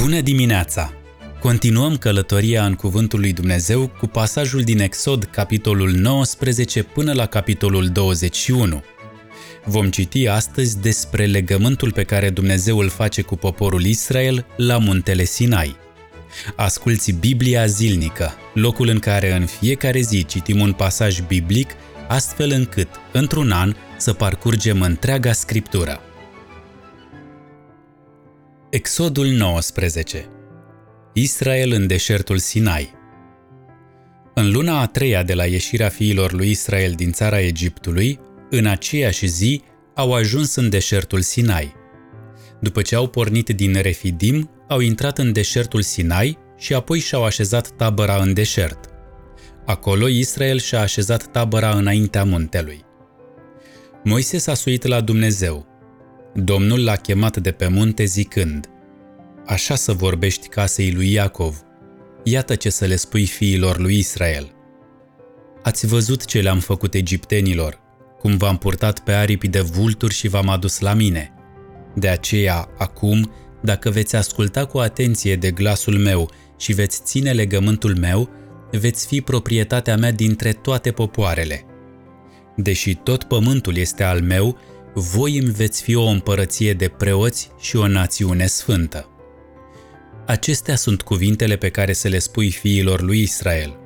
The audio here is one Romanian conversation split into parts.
Bună dimineața! Continuăm călătoria în Cuvântul lui Dumnezeu cu pasajul din Exod, capitolul 19 până la capitolul 21. Vom citi astăzi despre legământul pe care Dumnezeu îl face cu poporul Israel la muntele Sinai. Asculți Biblia zilnică, locul în care în fiecare zi citim un pasaj biblic, astfel încât, într-un an, să parcurgem întreaga scriptură. Exodul 19 Israel în deșertul Sinai În luna a treia de la ieșirea fiilor lui Israel din țara Egiptului, în aceeași zi au ajuns în deșertul Sinai. După ce au pornit din Refidim, au intrat în deșertul Sinai și apoi și-au așezat tabăra în deșert. Acolo Israel și-a așezat tabăra înaintea muntelui. Moise s-a suit la Dumnezeu. Domnul l-a chemat de pe munte zicând, Așa să vorbești casei lui Iacov, iată ce să le spui fiilor lui Israel. Ați văzut ce le-am făcut egiptenilor, cum v-am purtat pe aripi de vulturi și v-am adus la mine. De aceea, acum, dacă veți asculta cu atenție de glasul meu și veți ține legământul meu, veți fi proprietatea mea dintre toate popoarele. Deși tot pământul este al meu, voi îmi veți fi o împărăție de preoți și o națiune sfântă. Acestea sunt cuvintele pe care să le spui fiilor lui Israel.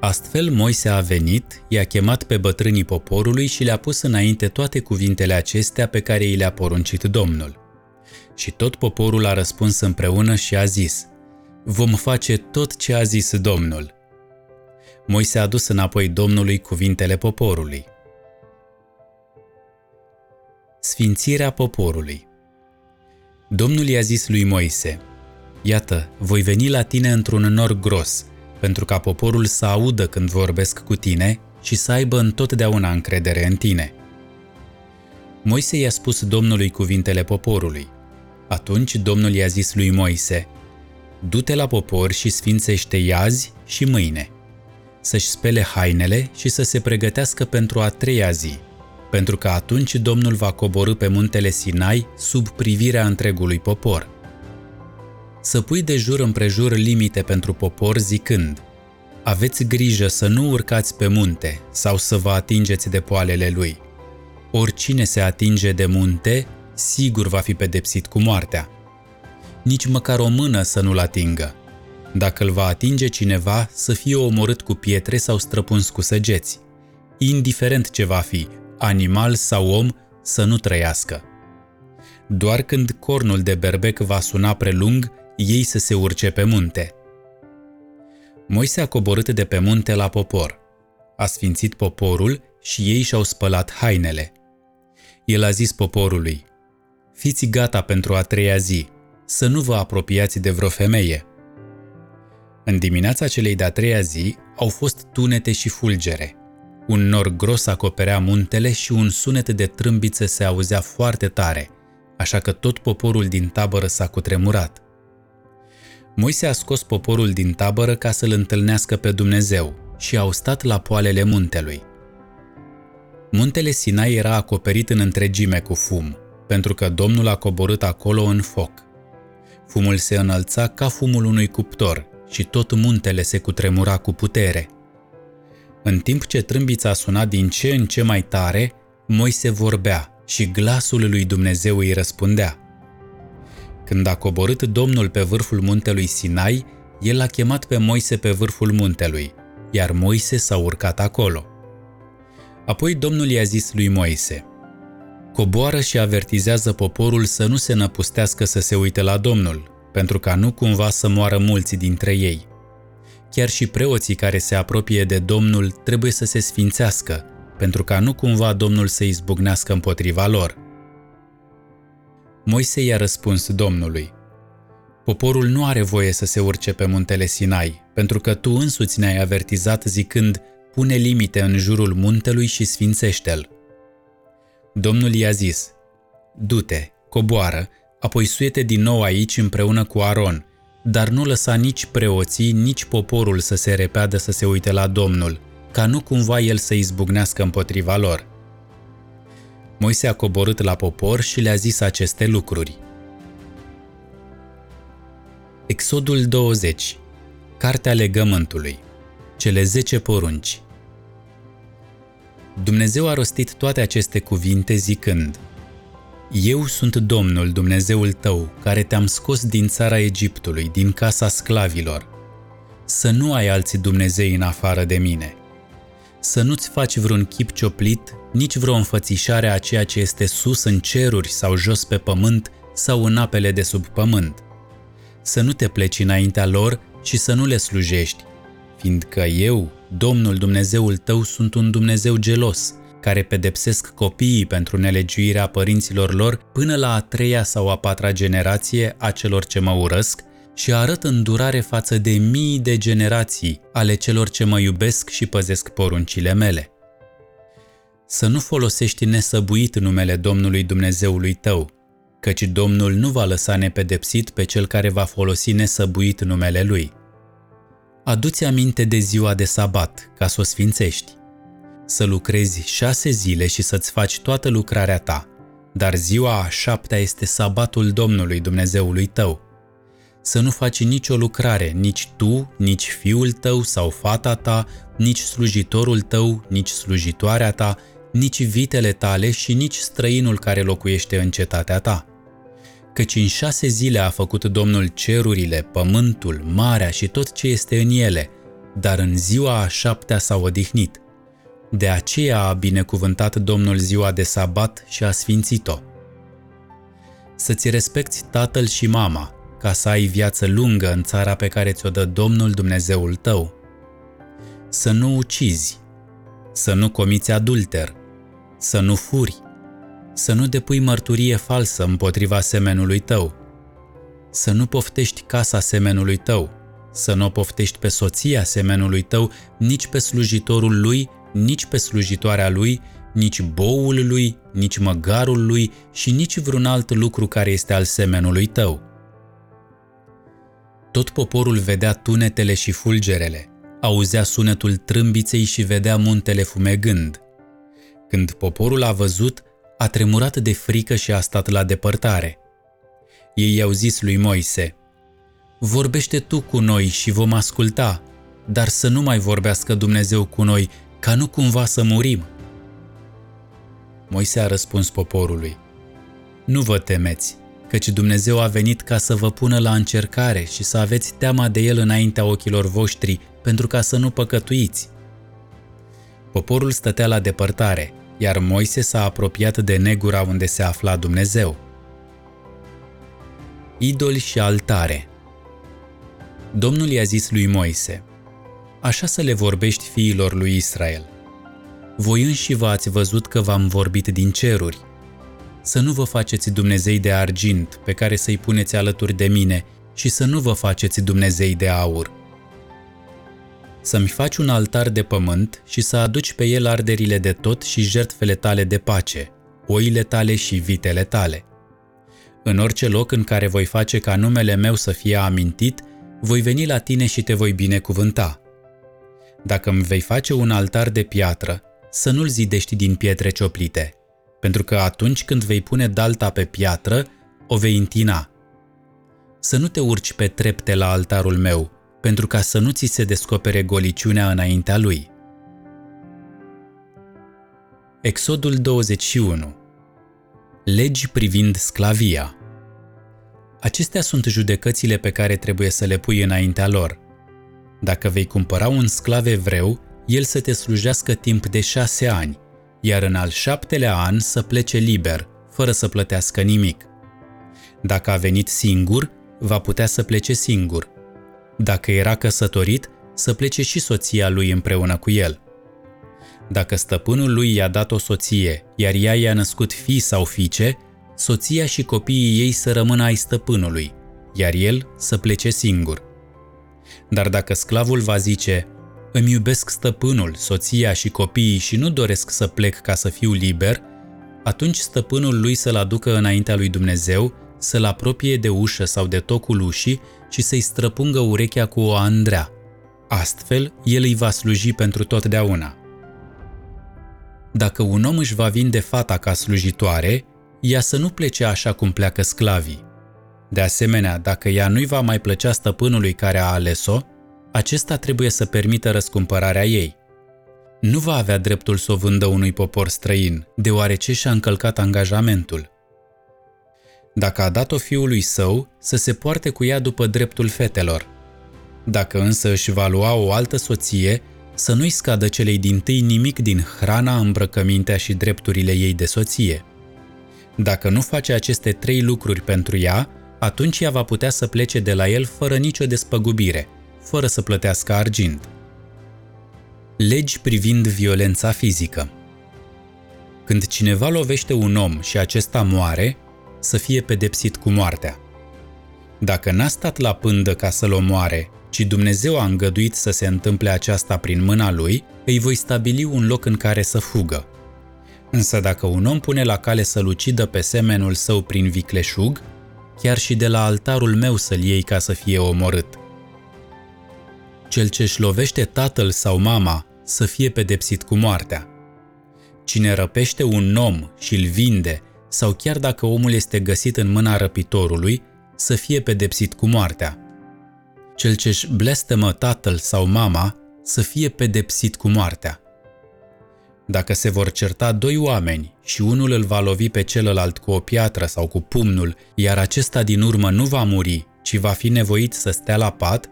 Astfel Moise a venit, i-a chemat pe bătrânii poporului și le-a pus înainte toate cuvintele acestea pe care i le-a poruncit Domnul. Și tot poporul a răspuns împreună și a zis, Vom face tot ce a zis Domnul. Moise a dus înapoi Domnului cuvintele poporului. Sfințirea poporului Domnul i-a zis lui Moise, Iată, voi veni la tine într-un nor gros, pentru ca poporul să audă când vorbesc cu tine și să aibă întotdeauna încredere în tine. Moise i-a spus Domnului cuvintele poporului. Atunci Domnul i-a zis lui Moise, Du-te la popor și sfințește azi și mâine, să-și spele hainele și să se pregătească pentru a treia zi, pentru că atunci Domnul va coborâ pe muntele Sinai sub privirea întregului popor. Să pui de jur împrejur limite pentru popor zicând, aveți grijă să nu urcați pe munte sau să vă atingeți de poalele lui. Oricine se atinge de munte, sigur va fi pedepsit cu moartea. Nici măcar o mână să nu-l atingă. Dacă îl va atinge cineva, să fie omorât cu pietre sau străpuns cu săgeți. Indiferent ce va fi, animal sau om, să nu trăiască. Doar când cornul de berbec va suna prelung, ei să se urce pe munte. Moise a coborât de pe munte la popor. A sfințit poporul și ei și-au spălat hainele. El a zis poporului, Fiți gata pentru a treia zi, să nu vă apropiați de vreo femeie. În dimineața celei de-a treia zi au fost tunete și fulgere – un nor gros acoperea muntele și un sunet de trâmbițe se auzea foarte tare, așa că tot poporul din tabără s-a cutremurat. Moise a scos poporul din tabără ca să-l întâlnească pe Dumnezeu și au stat la poalele muntelui. Muntele Sinai era acoperit în întregime cu fum, pentru că Domnul a coborât acolo în foc. Fumul se înălța ca fumul unui cuptor și tot muntele se cutremura cu putere – în timp ce trâmbița suna din ce în ce mai tare, Moise vorbea și glasul lui Dumnezeu îi răspundea. Când a coborât Domnul pe vârful muntelui Sinai, el l-a chemat pe Moise pe vârful muntelui, iar Moise s-a urcat acolo. Apoi Domnul i-a zis lui Moise, Coboară și avertizează poporul să nu se năpustească să se uite la Domnul, pentru ca nu cumva să moară mulți dintre ei. Chiar și preoții care se apropie de Domnul trebuie să se sfințească, pentru ca nu cumva Domnul să izbucnească împotriva lor. Moise i-a răspuns Domnului, Poporul nu are voie să se urce pe muntele Sinai, pentru că tu însuți ne-ai avertizat zicând, pune limite în jurul muntelui și sfințește-l. Domnul i-a zis, du-te, coboară, apoi suiete din nou aici împreună cu Aron, dar nu lăsa nici preoții, nici poporul să se repeadă să se uite la Domnul, ca nu cumva el să izbucnească împotriva lor. Moise a coborât la popor și le-a zis aceste lucruri. Exodul 20 Cartea legământului Cele 10 porunci Dumnezeu a rostit toate aceste cuvinte zicând Eu sunt Domnul Dumnezeul tău, care te-am scos din țara Egiptului, din casa sclavilor. Să nu ai alți Dumnezei în afară de mine. Să nu-ți faci vreun chip cioplit, nici vreo înfățișare a ceea ce este sus în ceruri sau jos pe pământ sau în apele de sub pământ – să nu te pleci înaintea lor și să nu le slujești, fiindcă eu, Domnul Dumnezeul tău, sunt un Dumnezeu gelos, care pedepsesc copiii pentru nelegiuirea părinților lor până la a treia sau a patra generație a celor ce mă urăsc și arăt îndurare față de mii de generații ale celor ce mă iubesc și păzesc poruncile mele. Să nu folosești nesăbuit numele Domnului Dumnezeului tău, căci Domnul nu va lăsa nepedepsit pe cel care va folosi nesăbuit numele Lui. Adu-ți aminte de ziua de sabat, ca să o sfințești. Să lucrezi șase zile și să-ți faci toată lucrarea ta, dar ziua a șaptea este sabatul Domnului Dumnezeului tău. Să nu faci nicio lucrare, nici tu, nici fiul tău sau fata ta, nici slujitorul tău, nici slujitoarea ta, nici vitele tale și nici străinul care locuiește în cetatea ta căci în șase zile a făcut Domnul cerurile, pământul, marea și tot ce este în ele, dar în ziua a șaptea s-a odihnit. De aceea a binecuvântat Domnul ziua de sabat și a sfințit-o. Să-ți respecti tatăl și mama, ca să ai viață lungă în țara pe care ți-o dă Domnul Dumnezeul tău. Să nu ucizi, să nu comiți adulter, să nu furi, să nu depui mărturie falsă împotriva semenului tău, să nu poftești casa semenului tău, să nu o poftești pe soția semenului tău, nici pe slujitorul lui, nici pe slujitoarea lui, nici boul lui, nici măgarul lui și nici vreun alt lucru care este al semenului tău. Tot poporul vedea tunetele și fulgerele, auzea sunetul trâmbiței și vedea muntele fumegând. Când poporul a văzut, a tremurat de frică și a stat la depărtare. Ei i-au zis lui Moise, Vorbește tu cu noi și vom asculta, dar să nu mai vorbească Dumnezeu cu noi, ca nu cumva să murim. Moise a răspuns poporului, Nu vă temeți, căci Dumnezeu a venit ca să vă pună la încercare și să aveți teama de El înaintea ochilor voștri, pentru ca să nu păcătuiți. Poporul stătea la depărtare, iar Moise s-a apropiat de negura unde se afla Dumnezeu. Idoli și altare Domnul i-a zis lui Moise, Așa să le vorbești fiilor lui Israel. Voi înși vă ați văzut că v-am vorbit din ceruri. Să nu vă faceți Dumnezei de argint pe care să-i puneți alături de mine și să nu vă faceți Dumnezei de aur să-mi faci un altar de pământ și să aduci pe el arderile de tot și jertfele tale de pace, oile tale și vitele tale. În orice loc în care voi face ca numele meu să fie amintit, voi veni la tine și te voi binecuvânta. Dacă îmi vei face un altar de piatră, să nu-l zidești din pietre cioplite, pentru că atunci când vei pune dalta pe piatră, o vei întina. Să nu te urci pe trepte la altarul meu, pentru ca să nu ți se descopere goliciunea înaintea lui. Exodul 21 Legi privind sclavia Acestea sunt judecățile pe care trebuie să le pui înaintea lor. Dacă vei cumpăra un sclav evreu, el să te slujească timp de șase ani, iar în al șaptelea an să plece liber, fără să plătească nimic. Dacă a venit singur, va putea să plece singur – dacă era căsătorit, să plece și soția lui împreună cu el. Dacă stăpânul lui i-a dat o soție, iar ea i-a născut fii sau fiice, soția și copiii ei să rămână ai stăpânului, iar el să plece singur. Dar dacă sclavul va zice, îmi iubesc stăpânul, soția și copiii și nu doresc să plec ca să fiu liber, atunci stăpânul lui să-l aducă înaintea lui Dumnezeu, să-l apropie de ușă sau de tocul ușii și să-i străpungă urechea cu o andrea. Astfel, el îi va sluji pentru totdeauna. Dacă un om își va vinde fata ca slujitoare, ea să nu plece așa cum pleacă sclavii. De asemenea, dacă ea nu-i va mai plăcea stăpânului care a ales-o, acesta trebuie să permită răscumpărarea ei. Nu va avea dreptul să o vândă unui popor străin, deoarece și-a încălcat angajamentul. Dacă a dat-o fiului său, să se poarte cu ea după dreptul fetelor. Dacă însă își va lua o altă soție, să nu-i scadă celei din tâi nimic din hrana, îmbrăcămintea și drepturile ei de soție. Dacă nu face aceste trei lucruri pentru ea, atunci ea va putea să plece de la el fără nicio despăgubire, fără să plătească argint. Legi privind violența fizică Când cineva lovește un om și acesta moare, să fie pedepsit cu moartea. Dacă n-a stat la pândă ca să-l omoare, ci Dumnezeu a îngăduit să se întâmple aceasta prin mâna lui, îi voi stabili un loc în care să fugă. Însă dacă un om pune la cale să-l ucidă pe semenul său prin vicleșug, chiar și de la altarul meu să-l iei ca să fie omorât. Cel ce-și lovește tatăl sau mama să fie pedepsit cu moartea. Cine răpește un om și îl vinde, sau chiar dacă omul este găsit în mâna răpitorului, să fie pedepsit cu moartea. Cel ce-și blestemă tatăl sau mama să fie pedepsit cu moartea. Dacă se vor certa doi oameni și unul îl va lovi pe celălalt cu o piatră sau cu pumnul, iar acesta din urmă nu va muri, ci va fi nevoit să stea la pat,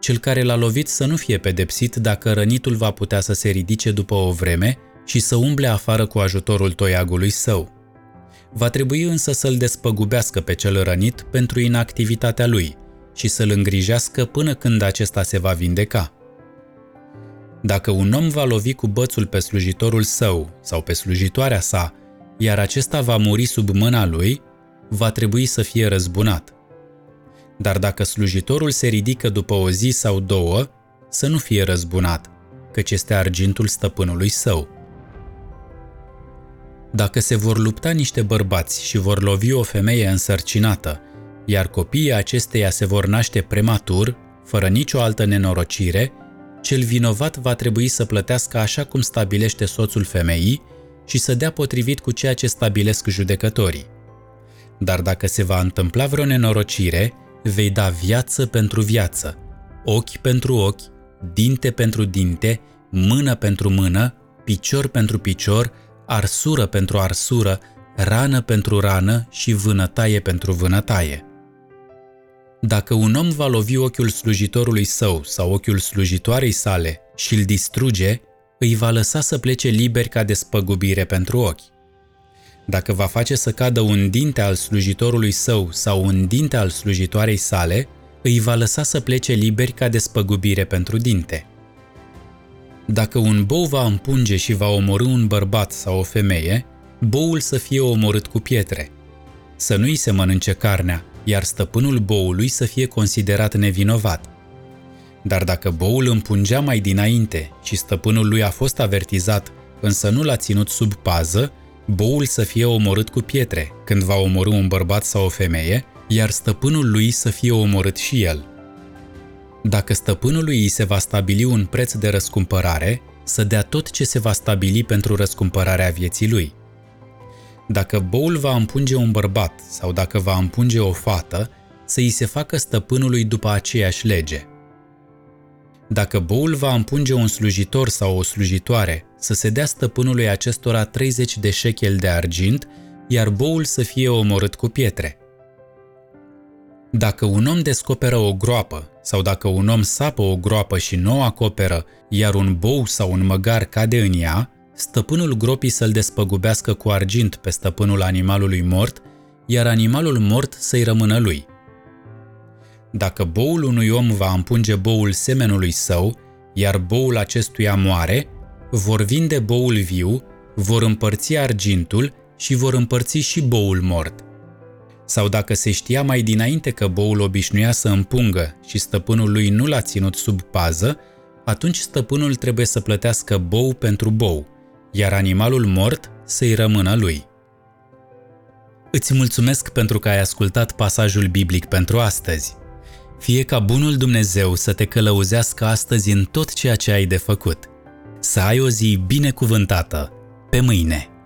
cel care l-a lovit să nu fie pedepsit dacă rănitul va putea să se ridice după o vreme și să umble afară cu ajutorul toiagului său. Va trebui însă să-l despăgubească pe cel rănit pentru inactivitatea lui și să-l îngrijească până când acesta se va vindeca. Dacă un om va lovi cu bățul pe slujitorul său sau pe slujitoarea sa, iar acesta va muri sub mâna lui, va trebui să fie răzbunat. Dar dacă slujitorul se ridică după o zi sau două, să nu fie răzbunat, căci este argintul stăpânului său. Dacă se vor lupta niște bărbați și vor lovi o femeie însărcinată, iar copiii acesteia se vor naște prematur, fără nicio altă nenorocire, cel vinovat va trebui să plătească așa cum stabilește soțul femeii și să dea potrivit cu ceea ce stabilesc judecătorii. Dar dacă se va întâmpla vreo nenorocire, vei da viață pentru viață, ochi pentru ochi, dinte pentru dinte, mână pentru mână, picior pentru picior, arsură pentru arsură, rană pentru rană și vânătaie pentru vânătaie. Dacă un om va lovi ochiul slujitorului său sau ochiul slujitoarei sale și îl distruge, îi va lăsa să plece liberi ca despăgubire pentru ochi. Dacă va face să cadă un dinte al slujitorului său sau un dinte al slujitoarei sale, îi va lăsa să plece liberi ca despăgubire pentru dinte. Dacă un bou va împunge și va omorâ un bărbat sau o femeie, boul să fie omorât cu pietre. Să nu-i se mănânce carnea, iar stăpânul boului să fie considerat nevinovat. Dar dacă boul împungea mai dinainte și stăpânul lui a fost avertizat, însă nu l-a ținut sub pază, boul să fie omorât cu pietre când va omorâ un bărbat sau o femeie, iar stăpânul lui să fie omorât și el. Dacă stăpânului îi se va stabili un preț de răscumpărare, să dea tot ce se va stabili pentru răscumpărarea vieții lui. Dacă boul va împunge un bărbat sau dacă va împunge o fată, să îi se facă stăpânului după aceeași lege. Dacă boul va împunge un slujitor sau o slujitoare, să se dea stăpânului acestora 30 de șechel de argint, iar boul să fie omorât cu pietre. Dacă un om descoperă o groapă sau dacă un om sapă o groapă și nu o acoperă, iar un bou sau un măgar cade în ea, stăpânul gropii să-l despăgubească cu argint pe stăpânul animalului mort, iar animalul mort să-i rămână lui. Dacă boul unui om va împunge boul semenului său, iar boul acestuia moare, vor vinde boul viu, vor împărți argintul și vor împărți și boul mort. Sau dacă se știa mai dinainte că boul obișnuia să împungă și stăpânul lui nu l-a ținut sub pază, atunci stăpânul trebuie să plătească bou pentru bou, iar animalul mort să-i rămână lui. Îți mulțumesc pentru că ai ascultat pasajul biblic pentru astăzi. Fie ca bunul Dumnezeu să te călăuzească astăzi în tot ceea ce ai de făcut. Să ai o zi binecuvântată. Pe mâine!